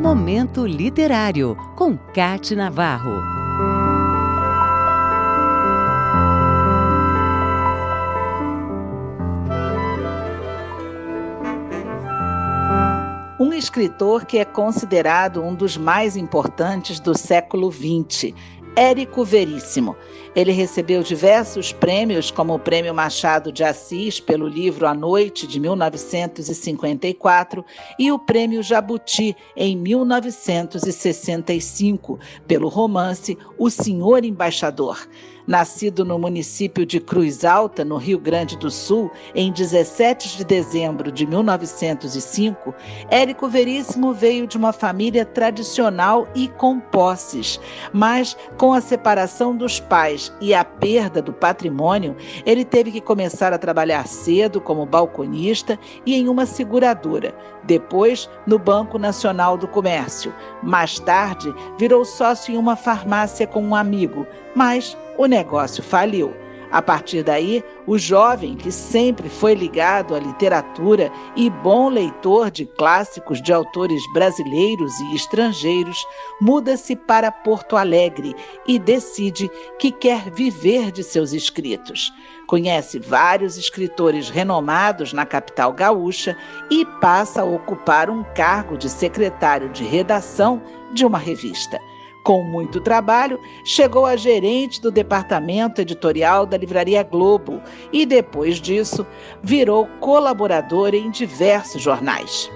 Momento Literário, com Cate Navarro. Um escritor que é considerado um dos mais importantes do século XX, Érico Veríssimo. Ele recebeu diversos prêmios, como o Prêmio Machado de Assis pelo livro A Noite, de 1954, e o Prêmio Jabuti, em 1965, pelo romance O Senhor Embaixador. Nascido no município de Cruz Alta, no Rio Grande do Sul, em 17 de dezembro de 1905, Érico Veríssimo veio de uma família tradicional e com posses, mas com a separação dos pais e a perda do patrimônio, ele teve que começar a trabalhar cedo como balconista e em uma seguradora, depois no Banco Nacional do Comércio. Mais tarde, virou sócio em uma farmácia com um amigo, mas o negócio faliu. A partir daí, o jovem, que sempre foi ligado à literatura e bom leitor de clássicos de autores brasileiros e estrangeiros, muda-se para Porto Alegre e decide que quer viver de seus escritos. Conhece vários escritores renomados na capital gaúcha e passa a ocupar um cargo de secretário de redação de uma revista. Com muito trabalho, chegou a gerente do departamento editorial da Livraria Globo e, depois disso, virou colaborador em diversos jornais.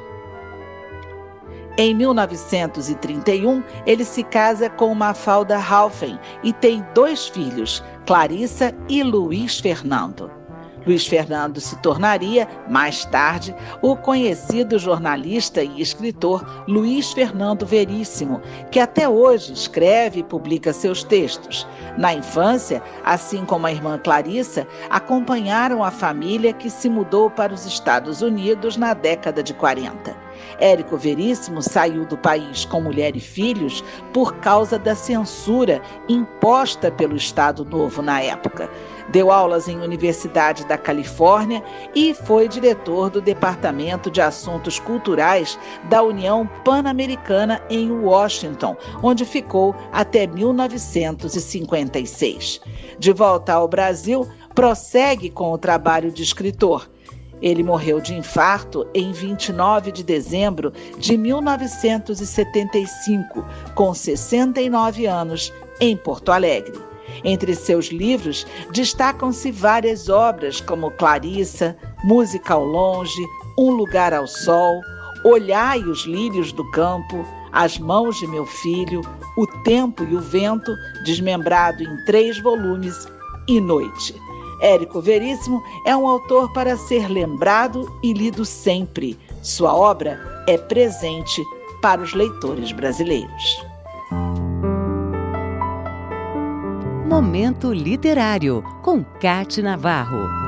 Em 1931, ele se casa com Mafalda Halfen e tem dois filhos, Clarissa e Luiz Fernando. Luiz Fernando se tornaria, mais tarde, o conhecido jornalista e escritor Luiz Fernando Veríssimo, que até hoje escreve e publica seus textos. Na infância, assim como a irmã Clarissa, acompanharam a família que se mudou para os Estados Unidos na década de 40. Érico Veríssimo saiu do país com mulher e filhos por causa da censura imposta pelo Estado Novo na época. Deu aulas em Universidade da Califórnia e foi diretor do Departamento de Assuntos Culturais da União Pan-Americana em Washington, onde ficou até 1956. De volta ao Brasil, prossegue com o trabalho de escritor. Ele morreu de infarto em 29 de dezembro de 1975, com 69 anos, em Porto Alegre. Entre seus livros destacam-se várias obras como Clarissa, Música ao Longe, Um Lugar ao Sol, Olhai os Lírios do Campo, As Mãos de Meu Filho, O Tempo e o Vento, desmembrado em três volumes, e Noite. Érico Veríssimo é um autor para ser lembrado e lido sempre. Sua obra é presente para os leitores brasileiros. Momento Literário, com Cate Navarro.